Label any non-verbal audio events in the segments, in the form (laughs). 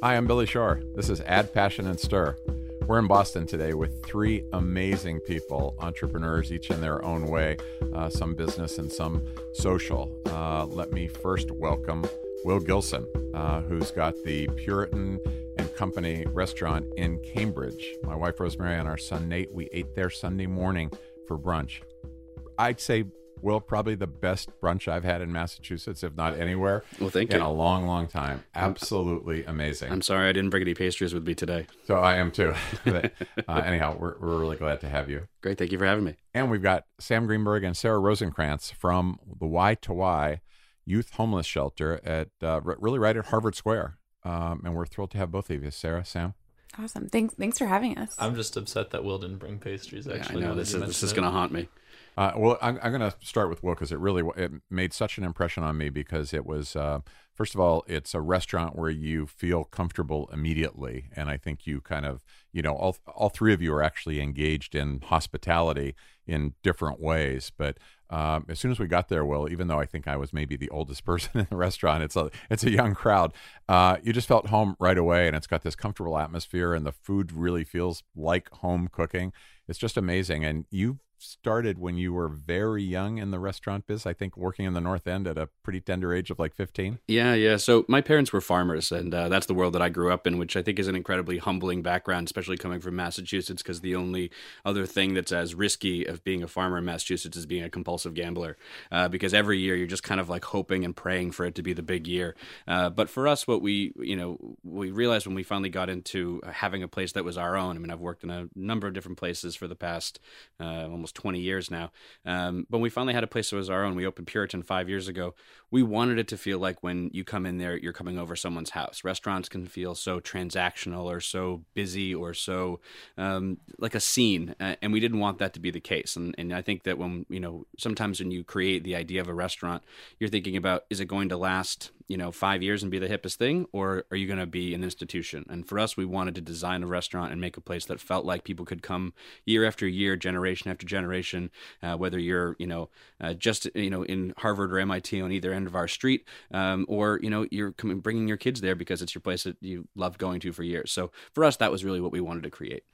Hi, I'm Billy Shore. This is Add Passion and Stir. We're in Boston today with three amazing people, entrepreneurs, each in their own way, uh, some business and some social. Uh, let me first welcome Will Gilson, uh, who's got the Puritan and Company restaurant in Cambridge. My wife Rosemary and our son Nate, we ate there Sunday morning for brunch. I'd say Will, probably the best brunch I've had in Massachusetts, if not anywhere. Well, thank in you. In a long, long time. Absolutely amazing. I'm sorry I didn't bring any pastries with me today. So I am too. (laughs) But, uh, anyhow, we're, we're really glad to have you. Great, thank you for having me. And we've got Sam Greenberg and Sarah Rosenkrantz from the Y2Y Youth Homeless Shelter at uh, really right at Harvard Square. Um, and we're thrilled to have both of you, Sarah, Sam. Awesome. Thanks thanks for having us. I'm just upset that Will didn't bring pastries. Yeah, I Actually, know this is this is going to haunt me. Uh, well, I'm, I'm going to start with Will because it really it made such an impression on me because it was uh, first of all, it's a restaurant where you feel comfortable immediately, and I think you kind of you know all all three of you are actually engaged in hospitality in different ways, but. Um, as soon as we got there, Will, even though I think I was maybe the oldest (laughs) person in the restaurant, it's a it's a young crowd. Uh, you just felt home right away, and it's got this comfortable atmosphere, and the food really feels like home cooking. It's just amazing. And you started when you were very young in the restaurant biz. I think working in the North End at a pretty tender age of like 15. Yeah, yeah. So my parents were farmers, and uh, that's the world that I grew up in, which I think is an incredibly humbling background, especially coming from Massachusetts, because the only other thing that's as risky of being a farmer in Massachusetts is being a compulsive gambler, uh, because every year you're just kind of like hoping and praying for it to be the big year. Uh, but for us, what we, you know, we realized when we finally got into having a place that was our own. I mean, I've worked in a number of different places for the past uh, almost 20 years now. Um, but we finally had a place that was our own. We opened Puritan five years ago. We wanted it to feel like when you come in there, you're coming over someone's house. Restaurants can feel so transactional or so busy or so um, like a scene, uh, and we didn't want that to be the case. And, and I think that when you know, sometimes when you create the idea of a restaurant, you're thinking about is it going to last you know five years and be the hippest thing, or are you going to be an institution? And for us, we wanted to design a restaurant and make a place that felt like people could come year after year, generation after generation. Uh, whether you're you know uh, just you know in Harvard or MIT on either end of our street, um, or you know you're coming bringing your kids there because it's your place that you loved going to for years. So for us, that was really what we wanted to create.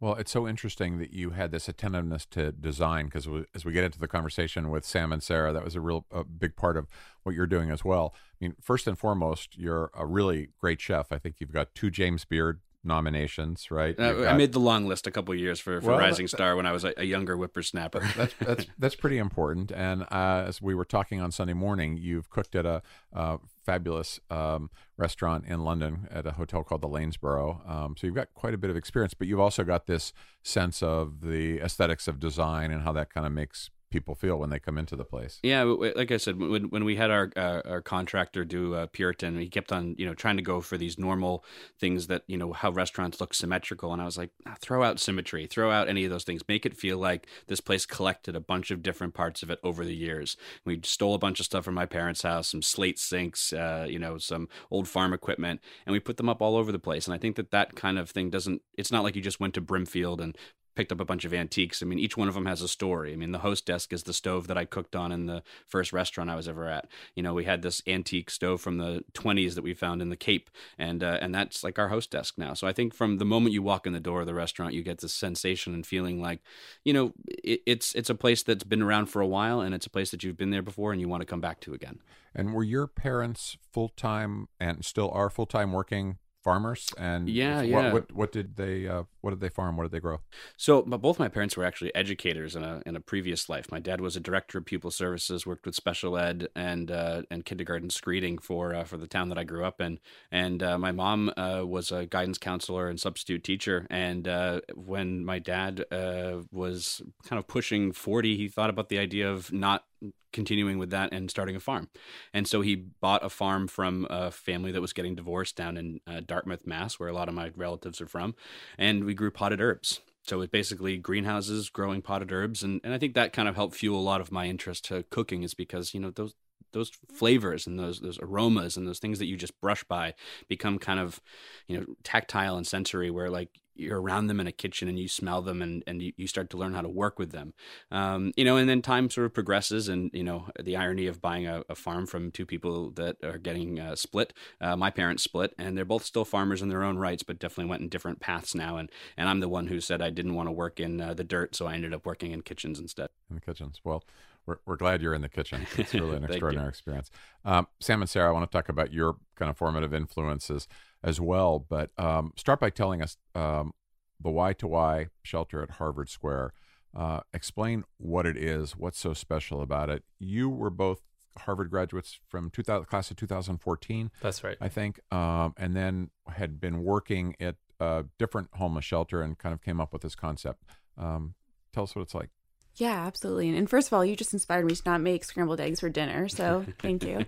Well, it's so interesting that you had this attentiveness to design because as we get into the conversation with Sam and Sarah, that was a real a big part of what you're doing as well. I mean, first and foremost, you're a really great chef. I think you've got two James Beard nominations, right? Uh, I made the long list a couple of years for, for Well, Rising that- Star when I was a, a younger whippersnapper. (laughs) that's that's that's pretty important. And uh, as we were talking on Sunday morning, you've cooked at a uh, fabulous um, restaurant in London at a hotel called the Lanesborough. Um, so you've got quite a bit of experience, but you've also got this sense of the aesthetics of design and how that kind of makes people feel when they come into the place. Yeah, like I said, when when we had our uh, our contractor do uh, Puritan, he kept on you know trying to go for these normal things that you know how restaurants look symmetrical, and I was like, "Ah, throw out symmetry, throw out any of those things, make it feel like this place collected a bunch of different parts of it over the years. We stole a bunch of stuff from my parents' house, some slate sinks, uh, you know, some old farm equipment, and we put them up all over the place. And I think that that kind of thing doesn't. It's not like you just went to Brimfield and picked up a bunch of antiques. I mean, each one of them has a story. I mean, the host desk is the stove that I cooked on in the first restaurant I was ever at. You know, we had this antique stove from the 20s that we found in the Cape, and uh, and that's like our host desk now. So I think from the moment you walk in the door of the restaurant, you get this sensation and feeling like, you know, it, it's it's a place that's been around for a while, and it's a place that you've been there before, and you want to come back to again. And were your parents full time and still are full time working farmers? And Yeah, what, yeah. What what did they uh, what did they farm? What did they grow? So, but both my parents were actually educators in a in a previous life. My dad was a director of pupil services, worked with special ed and uh, and kindergarten screening for uh, for the town that I grew up in. And uh, my mom uh, was a guidance counselor and substitute teacher. And uh, when my dad uh, was kind of pushing forty, he thought about the idea of not continuing with that and starting a farm. And so he bought a farm from a family that was getting divorced down in uh, Dartmouth, Mass, where a lot of my relatives are from. And we grew potted herbs. So it's basically greenhouses growing potted herbs. And, and I think that kind of helped fuel a lot of my interest to cooking is because, you know, those those flavors and those those aromas and those things that you just brush by become kind of you know tactile and sensory where like you're around them in a kitchen and you smell them and, and you, start to learn how to work with them. Um, you know, and then time sort of progresses and, you know, the irony of buying a, a farm from two people that are getting uh, split. Uh, my parents split and they're both still farmers in their own rights, but definitely went in different paths now. And, and I'm the one who said I didn't want to work in uh, the dirt. So I ended up working in kitchens instead. In the kitchens. Well, we're, we're glad you're in the kitchen. (laughs) It's really an extraordinary experience. Um, Sam and Sarah, I want to talk about your kind of formative influences as well. But um, start by telling us um, the Y2Y shelter at Harvard Square. Uh, explain what it is, what's so special about it. You were both Harvard graduates from 2000, class of 2014. That's right. I think, um, and then had been working at a different homeless shelter and kind of came up with this concept. Um, tell us what it's like. Yeah, absolutely. And first of all, you just inspired me to not make scrambled eggs for dinner, so (laughs) thank you.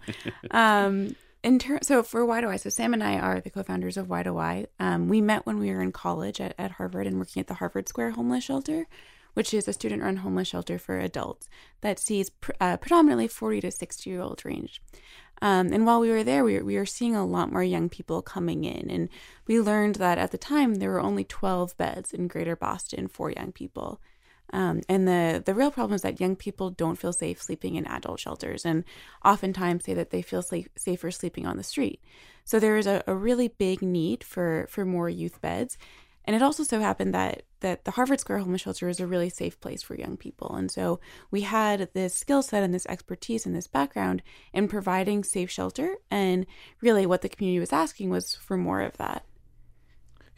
Um, in ter- so for Y2Y? so Sam and I are the co-founders of Y Um, we met when we were in college at, at Harvard and working at the Harvard Square Homeless Shelter, which is a student-run homeless shelter for adults that sees pr- uh, predominantly 40 to 60 year old range. Um, and while we were there, we were, we were seeing a lot more young people coming in. And we learned that at the time, there were only 12 beds in greater Boston for young people. Um, and the the real problem is that young people don't feel safe sleeping in adult shelters, and oftentimes say that they feel safe, safer sleeping on the street. So there is a, a really big need for for more youth beds, and it also so happened that that the Harvard Square Homeless Shelter is a really safe place for young people, and so we had this skill set and this expertise and this background in providing safe shelter, and really what the community was asking was for more of that.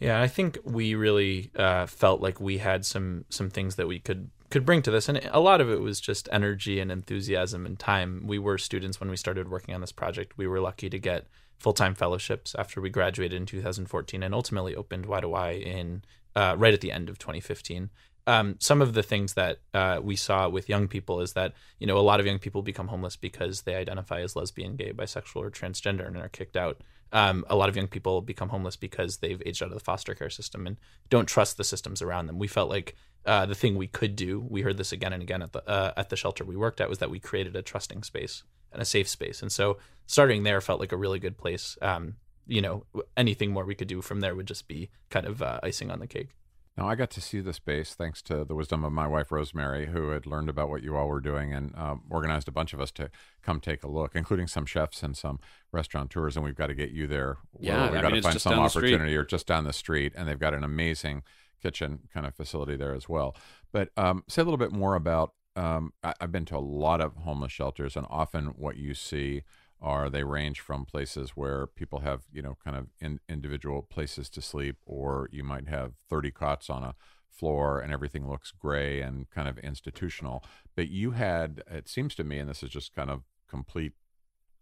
Yeah, I think we really uh, felt like we had some some things that we could could bring to this, and a lot of it was just energy and enthusiasm and time. We were students when we started working on this project. We were lucky to get full time fellowships after we graduated in 2014, and ultimately opened Y2Y in uh, right at the end of 2015. Um, some of the things that uh, we saw with young people is that you know a lot of young people become homeless because they identify as lesbian, gay, bisexual, or transgender and are kicked out um, a lot of young people become homeless because they've aged out of the foster care system and don't trust the systems around them. We felt like uh, the thing we could do, we heard this again and again at the uh, at the shelter we worked at, was that we created a trusting space and a safe space. And so starting there felt like a really good place. Um, you know, anything more we could do from there would just be kind of uh, icing on the cake. Now, I got to see the space thanks to the wisdom of my wife, Rosemary, who had learned about what you all were doing and um, organized a bunch of us to come take a look, including some chefs and some restaurateurs. And we've got to get you there. Yeah, we've I got mean, to find some opportunity or just down the street. And they've got an amazing kitchen kind of facility there as well. But um, say a little bit more about. Um, I, I've been to a lot of homeless shelters, and often what you see are they range from places where people have you know kind of in, individual places to sleep or you might have 30 cots on a floor and everything looks gray and kind of institutional. But you had it seems to me and this is just kind of complete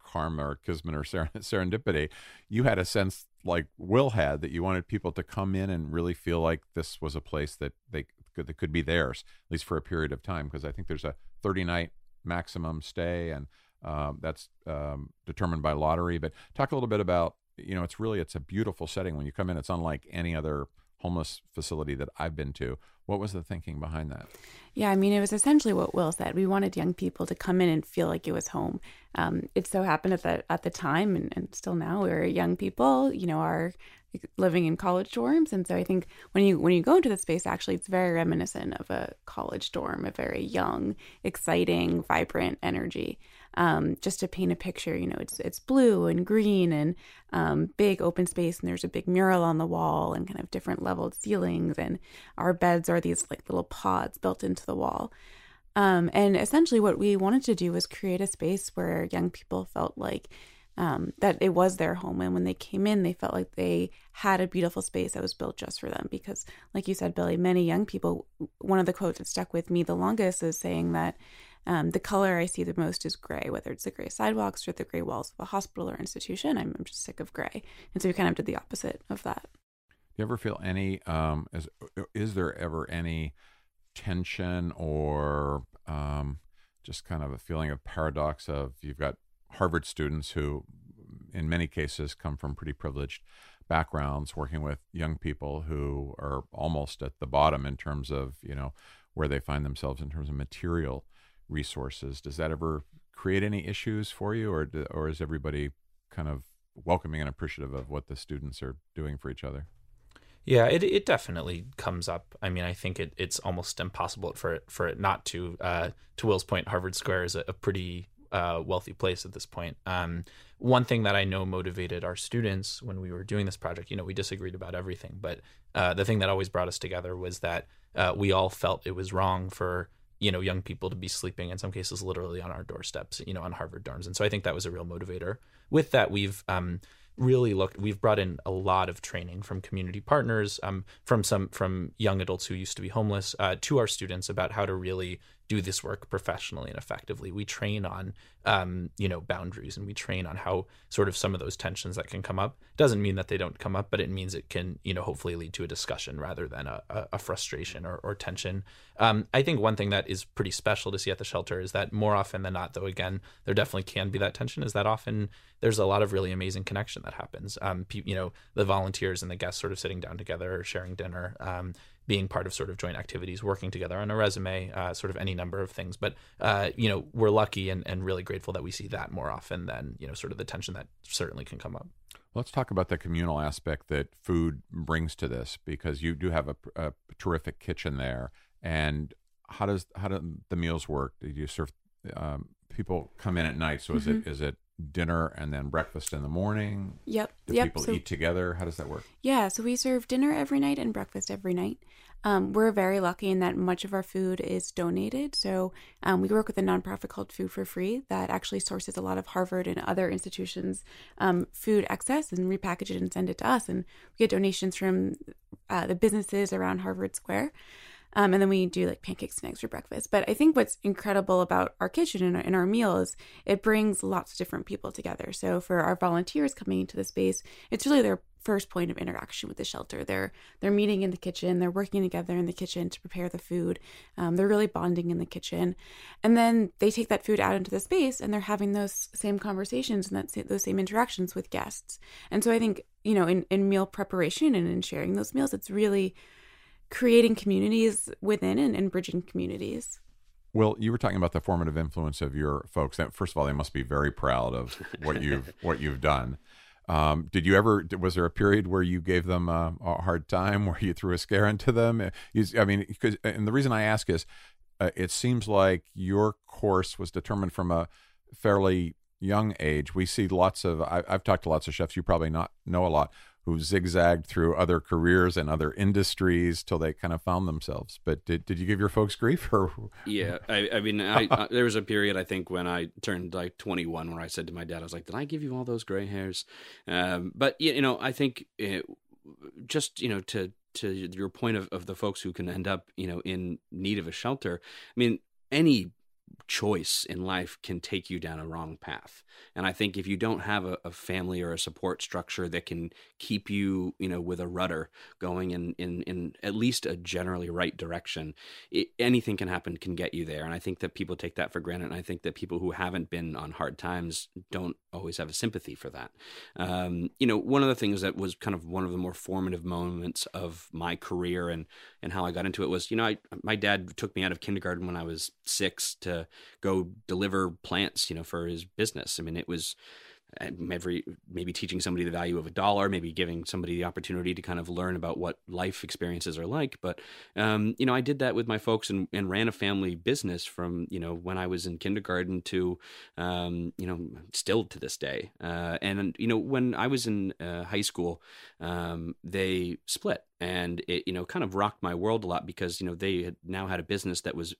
karma or kismet or (laughs) serendipity you had a sense like will had that you wanted people to come in and really feel like this was a place that they could, that could be theirs at least for a period of time because i think there's a 30 night maximum stay and um, that's um, determined by lottery. But talk a little bit about you know it's really it's a beautiful setting when you come in. It's unlike any other homeless facility that I've been to. What was the thinking behind that? Yeah, I mean, it was essentially what Will said. We wanted young people to come in and feel like it was home. Um, it so happened at the at the time, and, and still now, we're young people. You know, are living in college dorms, and so I think when you when you go into the space, actually, it's very reminiscent of a college dorm, a very young, exciting, vibrant energy um, just to paint a picture. You know, it's it's blue and green and um, big open space, and there's a big mural on the wall and kind of different leveled ceilings, and our beds are these like little pods built into the wall. Um, and essentially, what we wanted to do was create a space where young people felt like um, that it was their home. And when they came in, they felt like they had a beautiful space that was built just for them. Because, like you said, Billy, many young people, one of the quotes that stuck with me the longest is saying that um, the color I see the most is gray, whether it's the gray sidewalks or the gray walls of a hospital or institution. I'm, I'm just sick of gray. And so we kind of did the opposite of that. Do you ever feel any, um, is, is there ever any tension or um, just kind of a feeling of paradox of you've got Harvard students who, in many cases, come from pretty privileged backgrounds, working with young people who are almost at the bottom in terms of, you know, where they find themselves in terms of material resources. Does that ever create any issues for you, or or is everybody kind of welcoming and appreciative of what the students are doing for each other? Yeah, it it definitely comes up. I mean, I think it, it's almost impossible for it for it not to. Uh, to Will's point, Harvard Square is a, a pretty uh, wealthy place at this point. Um, one thing that I know motivated our students when we were doing this project, you know, we disagreed about everything, but uh, the thing that always brought us together was that uh, we all felt it was wrong for you know young people to be sleeping in some cases literally on our doorsteps, you know, on Harvard dorms, and so I think that was a real motivator. With that, we've um, really looked we've brought in a lot of training from community partners um, from some from young adults who used to be homeless uh, to our students about how to really do this work professionally and effectively. We train on, um, you know, boundaries and we train on how sort of some of those tensions that can come up. Doesn't mean that they don't come up, but it means it can, you know, hopefully lead to a discussion rather than a, a frustration or, or tension. Um, I think one thing that is pretty special to see at the shelter is that more often than not, though, again, there definitely can be that tension. Is that often there's a lot of really amazing connection that happens. Um, you know, the volunteers and the guests sort of sitting down together, sharing dinner. Being part of sort of joint activities, working together on a resume, uh, sort of any number of things. But uh, you know, we're lucky and, and really grateful that we see that more often than you know, sort of the tension that certainly can come up. Let's talk about the communal aspect that food brings to this, because you do have a, a terrific kitchen there. And how does how do the meals work? Do you serve um, people come in at night? So is mm-hmm. it is it dinner and then breakfast in the morning? Yep. Do yep. people so, eat together? How does that work? Yeah, so we serve dinner every night and breakfast every night. Um, we're very lucky in that much of our food is donated. So um, we work with a nonprofit called Food for Free that actually sources a lot of Harvard and other institutions' um, food excess and repackage it and send it to us. And we get donations from uh, the businesses around Harvard Square. Um, and then we do like pancakes and eggs for breakfast. But I think what's incredible about our kitchen and our, and our meal is it brings lots of different people together. So for our volunteers coming into the space, it's really their first point of interaction with the shelter. They're they're meeting in the kitchen. They're working together in the kitchen to prepare the food. Um, they're really bonding in the kitchen, and then they take that food out into the space and they're having those same conversations and that those same interactions with guests. And so I think you know in in meal preparation and in sharing those meals, it's really creating communities within and, and bridging communities. Well, you were talking about the formative influence of your folks. That first of all, they must be very proud of what you've (laughs) what you've done. Um, did you ever? Was there a period where you gave them a, a hard time, where you threw a scare into them? You, I mean, because and the reason I ask is, uh, it seems like your course was determined from a fairly young age. We see lots of. I, have talked to lots of chefs. You probably not know a lot who zigzagged through other careers and other industries till they kind of found themselves. But did, did you give your folks grief or? Yeah, I, I mean, I, I, (laughs) there was a period I think when I turned like 21 where I said to my dad, I was like, "Did I give you all those gray hairs?" Um, but you know, I think it, just you know to to your point of, of the folks who can end up you know in need of a shelter. I mean, any choice in life can take you down a wrong path. And I think if you don't have a, a, family or a support structure that can keep you, you know, with a rudder going in in, in at least a generally right direction, it, anything can happen can get you there. And I think that people take that for granted. And I think that people who haven't been on hard times don't always have a sympathy for that. Um, you know, one of the things that was kind of one of the more formative moments of my career and and how I got into it was, you know, I, my dad took me out of kindergarten when I was six to go deliver plants, you know, for his business. I mean, it was every maybe teaching somebody the value of a dollar maybe giving somebody the opportunity to kind of learn about what life experiences are like. But um, you know i did that with my folks and, and, ran a family business from you know when i was in kindergarten to um, you know still to this day. Uh, and you know when i was in uh, high school um, they split and it you know kind of rocked my world a lot because you know they had now had a business that was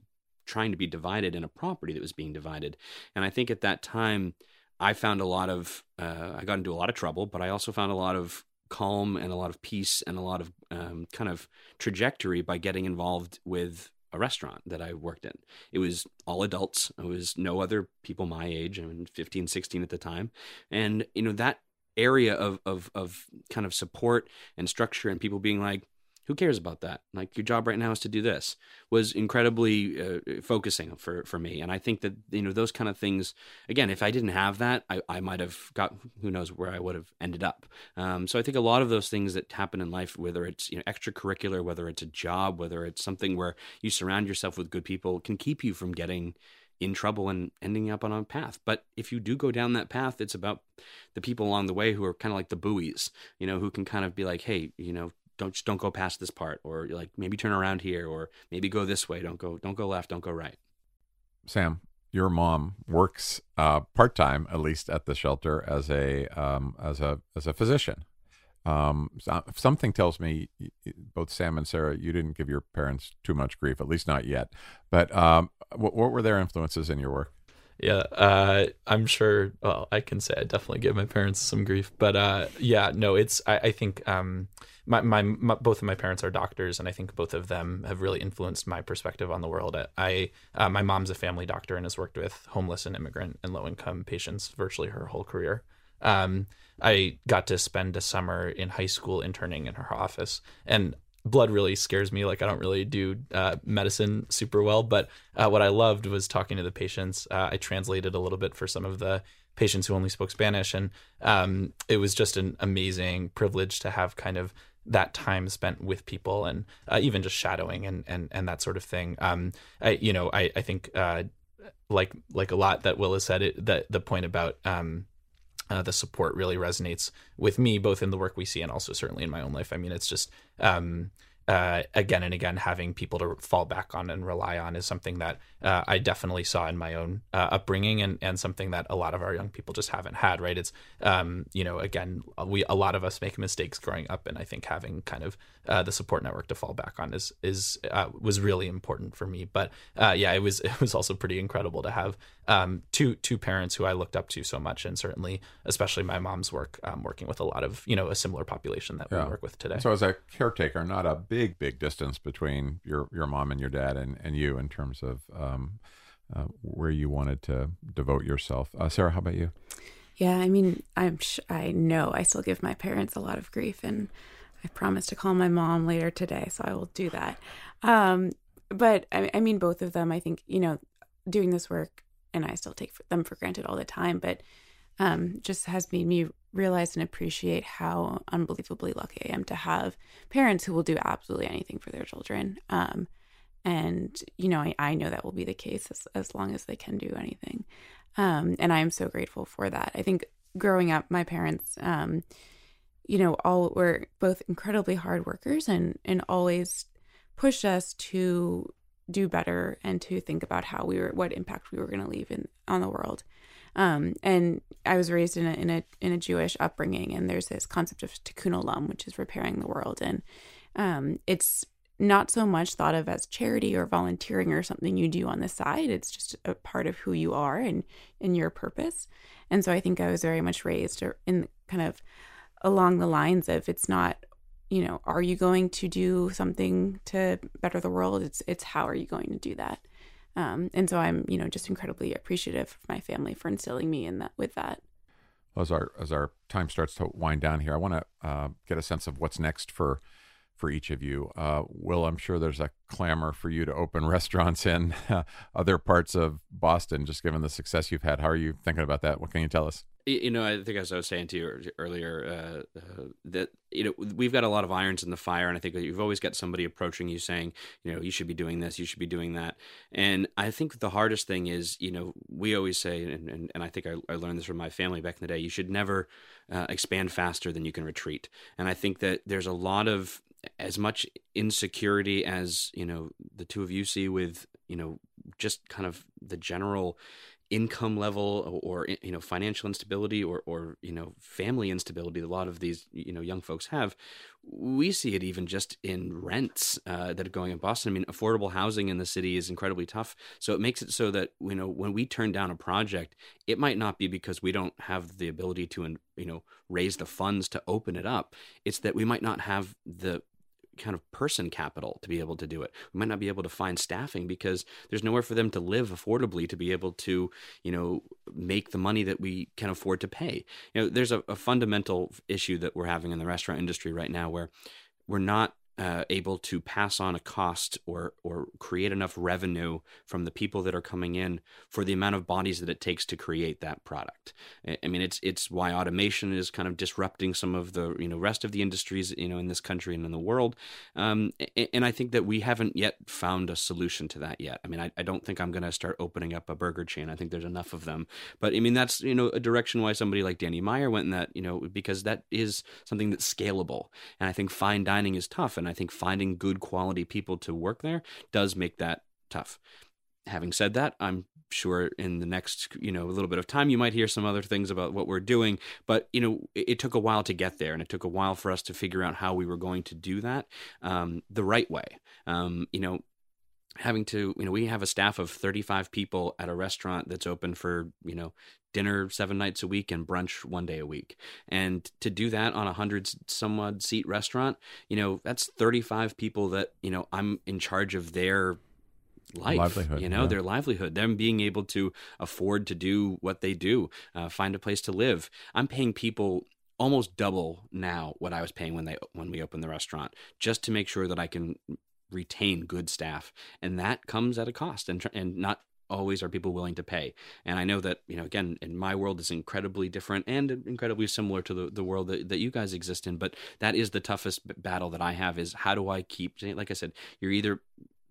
trying to be divided in a property that was being divided. And i think at that time I found a lot of, uh, I got into a lot of trouble, but I also found a lot of calm and a lot of peace and a lot of um, kind of trajectory by getting involved with a restaurant that I worked in. It was all adults. It was no other people my age. I mean, 15, 16 at the time. And, you know, that area of, of, of kind of support and structure and people being like, who cares about that? Like your job right now is to do this was incredibly uh, focusing for, for me. And I think that, you know, those kind of things, again, if I didn't have that, I, I might have got, who knows where I would have ended up. Um, so I think a lot of those things that happen in life, whether it's, you know, extracurricular, whether it's a job, whether it's something where you surround yourself with good people can keep you from getting in trouble and ending up on a path. But if you do go down that path, it's about the people along the way who are kind of like the buoys, you know, who can kind of be like, hey, you know, don't just don't go past this part, or like maybe turn around here, or maybe go this way. Don't go don't go left. Don't go right. Sam, your mom works uh, part time, at least at the shelter, as a um, as a as a physician. Um, so, something tells me both Sam and Sarah, you didn't give your parents too much grief, at least not yet. But um, what, what were their influences in your work? Yeah, uh, I'm sure. Well, I can say I definitely give my parents some grief, but uh, yeah, no, it's. I, I think um, my, my, my, both of my parents are doctors, and I think both of them have really influenced my perspective on the world. I, uh, my mom's a family doctor and has worked with homeless and immigrant and low income patients virtually her whole career. Um, I got to spend a summer in high school interning in her office, and blood really scares me. Like I don't really do uh, medicine super well, but uh, what I loved was talking to the patients. Uh, I translated a little bit for some of the patients who only spoke Spanish, and um, it was just an amazing privilege to have kind of that time spent with people and uh, even just shadowing and and and that sort of thing. Um, I you know I I think uh, like like a lot that Will has said it that the point about um, uh, the support really resonates with me, both in the work we see and also certainly in my own life. I mean, it's just um, uh, again and again having people to fall back on and rely on is something that uh, I definitely saw in my own uh, upbringing and, and something that a lot of our young people just haven't had. Right? It's um, you know again we a lot of us make mistakes growing up, and I think having kind of uh, the support network to fall back on is is uh, was really important for me. But yeah, it was (laughs) it was also pretty incredible to have um, two two parents who I looked up to so much, and certainly especially my mom's work um, working with a lot of you know a similar population that yeah. we work with today. So as a caretaker, not a big big distance between your your mom and your dad and and you in terms of um, uh, where you wanted to devote yourself. Uh, Sarah, how about you? Yeah, I mean, I'm sh- I know I still give my parents a lot of grief, and I promised to call my mom later today, so I will do that. Um, but I, I mean, both of them. I think you know, doing this work, and I still take them for granted all the time, but um, just has made me realize and appreciate how unbelievably lucky I am to have parents who will do absolutely anything for their children. Um, and you know, I, I, know that will be the case as, as long as they can do anything. Um, and I am so grateful for that. I think growing up, my parents, um, you know, all were both incredibly hard workers and and always pushed us to do better and to think about how we were what impact we were going to leave in on the world. Um, and I was raised in a in a in a Jewish upbringing, and there's this concept of tikkun olam, which is repairing the world, and um, it's not so much thought of as charity or volunteering or something you do on the side. It's just a part of who you are and and your purpose. And so I think I was very much raised in kind of along the lines of it's not you know are you going to do something to better the world it's it's how are you going to do that um, and so i'm you know just incredibly appreciative of my family for instilling me in that with that as our as our time starts to wind down here i want to uh, get a sense of what's next for for each of you. Uh, Will, I'm sure there's a clamor for you to open (laughs) restaurants in other parts of Boston, just given the success you've had. How are you thinking about that? What can you tell us? You know, I think as I was saying to you earlier, uh, uh, that you know we've got a lot of irons in the fire, and I think you've always got somebody approaching you saying, you know, you should be doing this, you should be doing that, and I think the hardest thing is, you know, we always say, and and, and I think I, I learned this from my family back in the day, you should never uh, expand faster than you can retreat, and I think that there's a lot of as much insecurity as you know the two of you see with you know just kind of the general income level or, you know financial instability or or you know family instability a lot of these you know young folks have we see it even just in rents uh, that are going in Boston. I mean, affordable housing in the city is incredibly tough. So it makes it so that you know when we turn down a project, it might not be because we don't have the ability to you know raise the funds to open it up. It's that we might not have the kind of person capital to be able to do it. We might not be able to find staffing because there's nowhere for them to live affordably to be able to, you know, make the money that we can afford to pay. You know, there's a, a fundamental issue that we're having in the restaurant industry right now where we're not uh, able to pass on a cost or or create enough revenue from the people that are coming in for the amount of bodies that it takes to create that product. I mean, it's it's why automation is kind of disrupting some of the you know rest of the industries you know in this country and in the world. Um, and I think that we haven't yet found a solution to that yet. I mean, I, I don't think I'm going to start opening up a burger chain. I think there's enough of them. But I mean, that's you know a direction why somebody like Danny Meyer went in that you know because that is something that's scalable. And I think fine dining is tough. And I think finding good quality people to work there does make that tough. Having said that, I'm sure in the next you know a little bit of time you might hear some other things about what we're doing but you know it, it, took a while to get there and it took a while for us to figure out how we were going to do that um, the right way um, you know having to you know we have a staff of 35 people at a restaurant that's open for you know dinner seven nights a week and brunch one day a week. And to do that on a hundred some odd seat restaurant you know that's 35 people that you know i'm in charge of their life livelihood, you know yeah. their livelihood them being able to afford to do what they do uh, find a place to live. I'm paying people almost double now what i was paying when they when we opened the restaurant just to make sure that i can retain good staff. And that comes at a cost and and not always are people willing to pay. And i know that you know again in my world is incredibly different and incredibly similar to the, the world that, that you guys exist in but that is the toughest battle that i have is how do i keep like i said you're either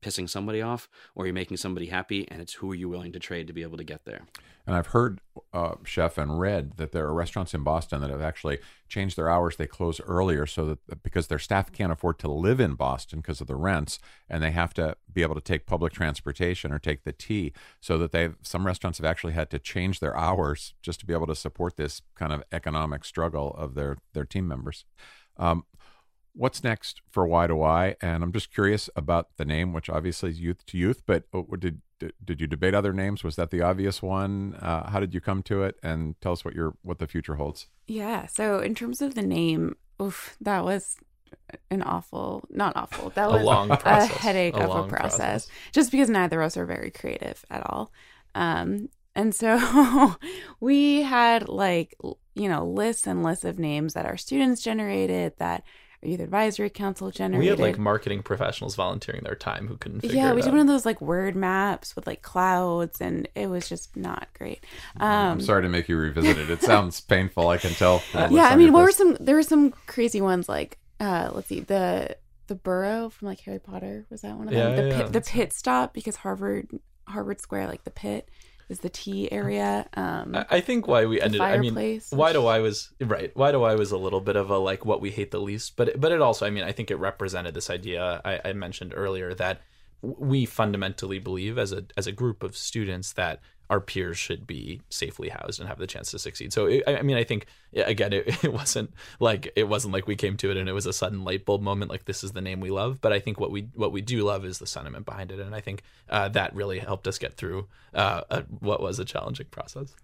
pissing somebody off or you're making somebody happy and it's who are you willing to trade to be able to get there And I've heard, uh, chef, and read that there are restaurants in Boston that have actually changed their hours. They close earlier so that because their staff can't afford to live in Boston because of the rents, and they have to be able to take public transportation or take the T. So that they've some restaurants have actually had to change their hours just to be able to support this kind of economic struggle of their their team members. Um, what's next for Y2Y? And I'm just curious about the name, which obviously is youth to youth. But uh, did did, did you debate other names? Was that the obvious one? Uh, how did you come to it? And tell us what your what the future holds. Yeah. So in terms of the name, oof, that was an awful, not awful. That A was long a process. headache A of a process, process. Just because neither of us are very creative at all. Um, and so (laughs) we had like you know lists and lists of names that our students generated that our youth advisory council generally We had like marketing professionals volunteering their time who couldn't figure yeah, we did out. one of those like word maps with like clouds, and it was just not great. Um, I'm sorry to make you revisit it. It sounds (laughs) painful. I can tell. from the list yeah, I mean, what were some? There were some crazy ones like, uh, let's see, the the burrow from like Harry Potter was that one of them? Yeah, the yeah, pit, yeah, the pit stop because Harvard Harvard Square, like the pit, is the tea area. Um, I- I think why we ended. I mean, why do I was right. Y2Y was a little bit of a like what we hate the least, but it- but it also. I mean, I think it represented this idea I, I mentioned earlier that we fundamentally believe as a as a group of students that our peers should be safely housed and have the chance to succeed. So it, I I mean, I think again, it, (laughs) it wasn't like it wasn't like we came to it and it was a sudden light bulb moment. Like this is the name we love, but I think what we what we do love is the sentiment behind it, and I think uh, that really helped us get through uh, a, what was a challenging process.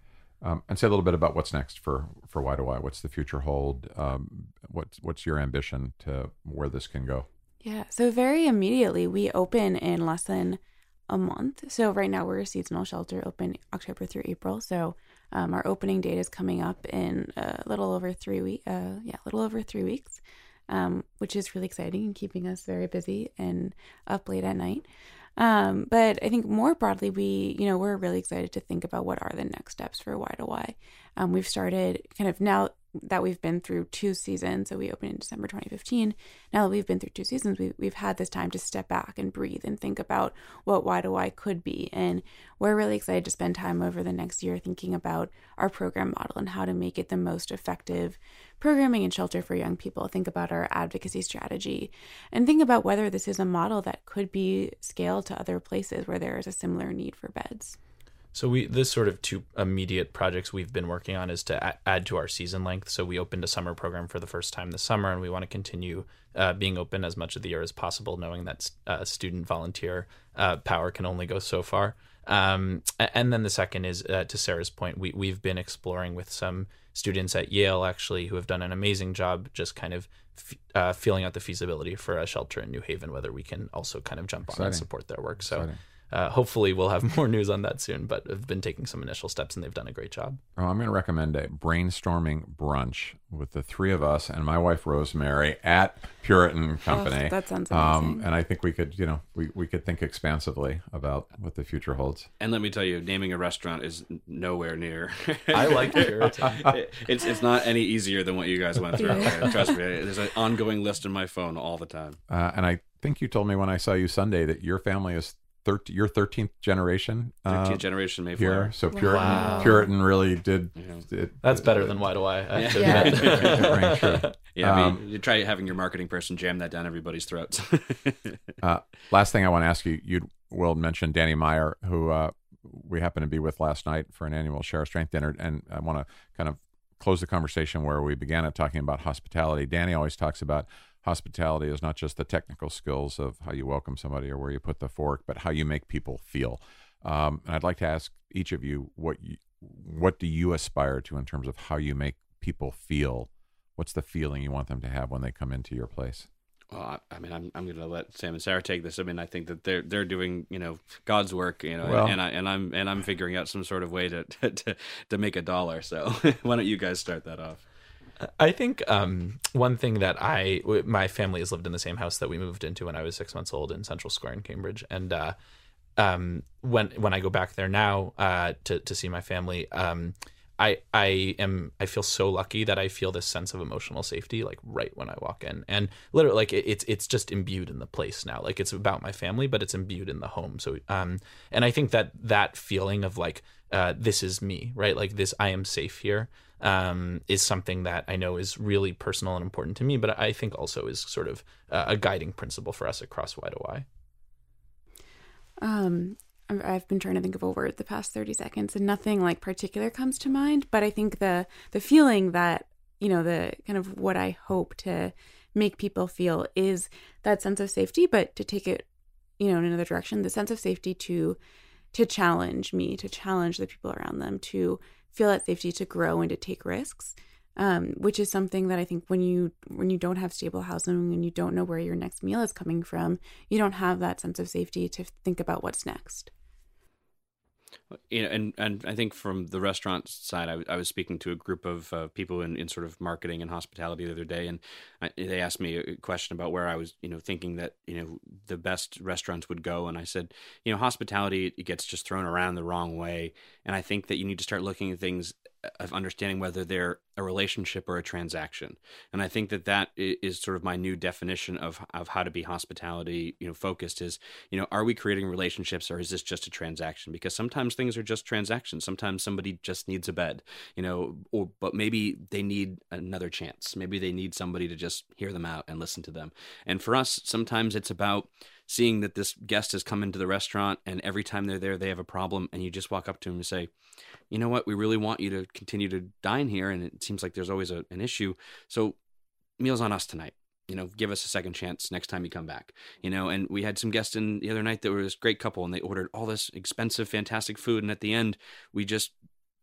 Um, and say a little bit about what's next for for Y2Y. What's the future hold? Um, what's what's your ambition to where this can go? Yeah. So very immediately we open in less than a month. So right now we're a seasonal shelter open October through April. So um, our opening date is coming up in a little over three week. Uh, yeah, a little over three weeks, um, which is really exciting and keeping us very busy and up late at night. Um, but I think more broadly, we, you know, we're really excited to think about what are the next steps for Y2Y. Um, we've started kind of now that we've been through two seasons. So we opened in December 2015. Now that we've been through two seasons, we, we've had this time to step back and breathe and think about what Y2Y could be. And we're really excited to spend time over the next year thinking about our program model and how to make it the most effective programming and shelter for young people. Think about our advocacy strategy and think about whether this is a model that could be scaled to other places where there is a similar need for beds. So we this sort of two immediate projects we've been working on is to a- add to our season length. So we opened a summer program for the first time this summer, and we want to continue uh, being open as much of the year as possible, knowing that uh, student volunteer uh, power can only go so far. Um, and then the second is uh, to Sarah's point, we we've been exploring with some students at Yale actually who have done an amazing job, just kind of f- uh, feeling out the feasibility for a shelter in New Haven, whether we can also kind of jump on and support their work. So Exciting. Uh, hopefully we'll have (laughs) more news on that soon. But i've been taking some initial steps, and they've done a great job. Oh, I'm going to recommend a brainstorming brunch with the three of us and my wife Rosemary at Puritan Company. Oh, that sounds Um, amazing. and I think we could, you know, we, we could think expansively about what the future holds. And let me tell you, naming a restaurant is nowhere near. I like (laughs) Puritan. it's it's not any easier than what you guys went through. Yeah. Trust me, there's an ongoing list in my phone all the time. Uh, and I think you told me when I saw you Sunday that your family is thir- your 13th generation uh, Thirteenth generation Mayflower. here. So Puritan, Wow. Puritan really did. Yeah. it- That's better than Y2Y? I have to Yeah. admit. It rang true. Yeah, I Um, mean, you try having your marketing person jam that down everybody's throats. (laughs) Uh, last thing I want to ask you, you will mention Danny Meyer, who uh, we happened to be with last night for an annual Share Our Strength dinner, and I want to kind of close the conversation where we began it talking about hospitality. Danny always talks about hospitality is not just the technical skills of how you welcome somebody or where you put the fork, but how you make people feel. Um, and I'd like to ask each of you what you, what do you aspire to in terms of how you make people feel? What's the feeling you want them to have when they come into your place? Well, I, I mean, I'm I'm going to let Sam and Sarah take this. I mean, I think that they're they're doing you know God's work, you know, Well- and I and I'm and I'm figuring out some sort of way to (laughs) to to make a dollar. So (laughs) why don't you guys start that off? I think um, one thing that I, my family has lived in the same house that we moved into when I was six months old in Central Square in Cambridge, and uh, um, when when I go back there now uh, to to see my family, um, I I am I feel so lucky that I feel this sense of emotional safety like right when I walk in, and literally like it, it's it's just imbued in the place now. Like it's about my family, but it's imbued in the home. So um, and I think that that feeling of like uh, this is me, right? Like this, I am safe here um, is something that I know is really personal and important to me, but I think also is sort of uh, a guiding principle for us across Y2Y. Um, I've been trying to think of a word the past 30 seconds and nothing like particular comes to mind, but I think the the feeling that, you know, the kind of what I hope to make people feel is that sense of safety, but to take it, you know, in another direction, the sense of safety to to challenge me, to challenge the people around them, to feel that safety to grow and to take risks. Um, which is something that I think when you when you don't have stable housing and you don't know where your next meal is coming from, you don't have that sense of safety to think about what's next. you know, and and I think from the restaurant side, I, I was speaking to a group of uh, people in, in sort of marketing and hospitality the other day, and I, they asked me a question about where I was, you know, thinking that you know the best restaurants would go, and I said, you know, hospitality it gets just thrown around the wrong way, and I think that you need to start looking at things of understanding whether they're a relationship or a transaction, and I think that that is sort of my new definition of of how to be hospitality, you know, focused is, you know, are we creating relationships or is this just a transaction? Because sometimes things are just transactions. Sometimes somebody just needs a bed, you know, or but maybe they need another chance. Maybe they need somebody to just hear them out and listen to them. And for us, sometimes it's about seeing that this guest has come into the restaurant and every time they're there they have a problem and you just walk up to them and say, "You know what? We really want you to continue to dine here and it seems like there's always a, an issue. So meals on us tonight." you know, give us a second chance next time you come back. You know, and we had some guests in the other night that were this great couple and they ordered all this expensive, fantastic food. And at the end, we just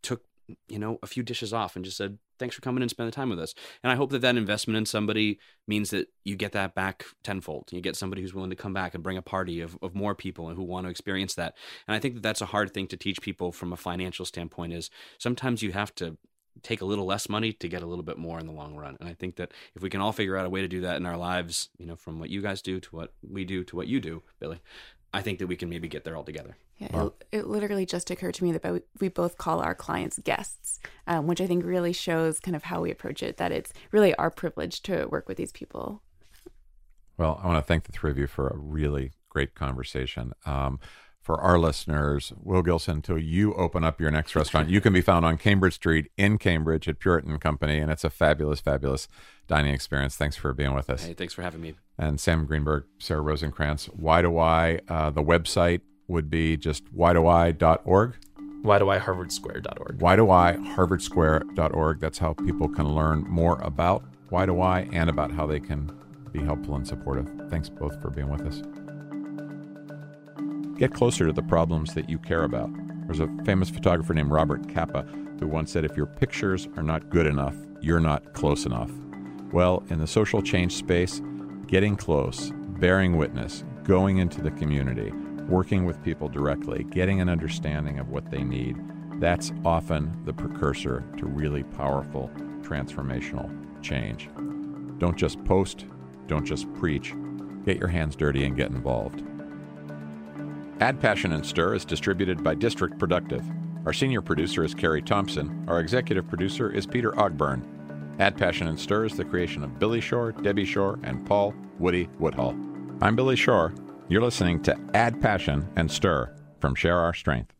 took, you know, a few dishes off and just said, thanks for coming and spend the time with us. And I hope that that investment in somebody means that you get that back tenfold. You get somebody who's willing to come back and bring a party of, of more people and who want to experience that. And I think that that's a hard thing to teach people from a financial standpoint is sometimes you have to take a little less money to get a little bit more in the long run. And I think that if we can all figure out a way to do that in our lives, you know, from what you guys do to what we do to what you do, Billy, I think that we can maybe get there all together. Yeah, it, it literally just occurred to me that bo- we both call our clients guests, um, which I think really shows kind of how we approach it. That it's really our privilege to work with these people. Well, I want to thank the three of you for a really great conversation. Um, for our listeners, Will Gilson, until you open up your next restaurant, you can be found on Cambridge Street in Cambridge at Puritan Company, and it's a fabulous, fabulous dining experience. Thanks for being with us. Hey, thanks for having me. And Sam Greenberg, Sarah Rosenkrantz, Y2Y? Uh, the website would be just Y2Y.org. Why do I harvardsquare.org? Y2Y harvardsquare.org. That's how people can learn more about Y2Y and about how they can be helpful and supportive. Thanks both for being with us. Get closer to the problems that you care about. There's a famous photographer named Robert Capa who once said, If your pictures are not good enough, you're not close enough. Well, in the social change space, getting close, bearing witness, going into the community, working with people directly, getting an understanding of what they need, that's often the precursor to really powerful transformational change. Don't just post, don't just preach. Get your hands dirty and get involved. Add Passion and Stir is distributed by District Productive. Our senior producer is Carrie Thompson. Our executive producer is Peter Ogburn. Add Passion and Stir is the creation of Billy Shore, Debbie Shore, and Paul Woody Woodhull. I'm Billy Shore. You're listening to Add Passion and Stir from Share Our Strength.